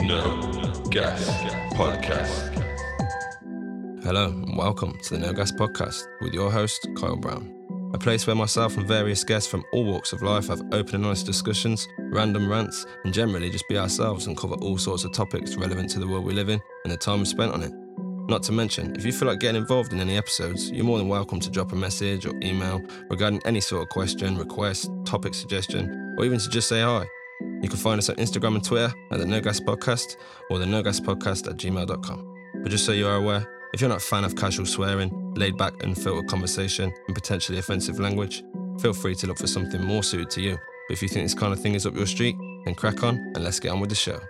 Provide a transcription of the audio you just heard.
No Gas Podcast. Hello, and welcome to the No Gas Podcast with your host, Kyle Brown. A place where myself and various guests from all walks of life have open and honest discussions, random rants, and generally just be ourselves and cover all sorts of topics relevant to the world we live in and the time we spent on it. Not to mention, if you feel like getting involved in any episodes, you're more than welcome to drop a message or email regarding any sort of question, request, topic suggestion, or even to just say hi. You can find us on Instagram and Twitter at the No Gas Podcast or the No Gas Podcast at gmail.com. But just so you are aware, if you're not a fan of casual swearing, laid back, unfiltered conversation, and potentially offensive language, feel free to look for something more suited to you. But if you think this kind of thing is up your street, then crack on and let's get on with the show.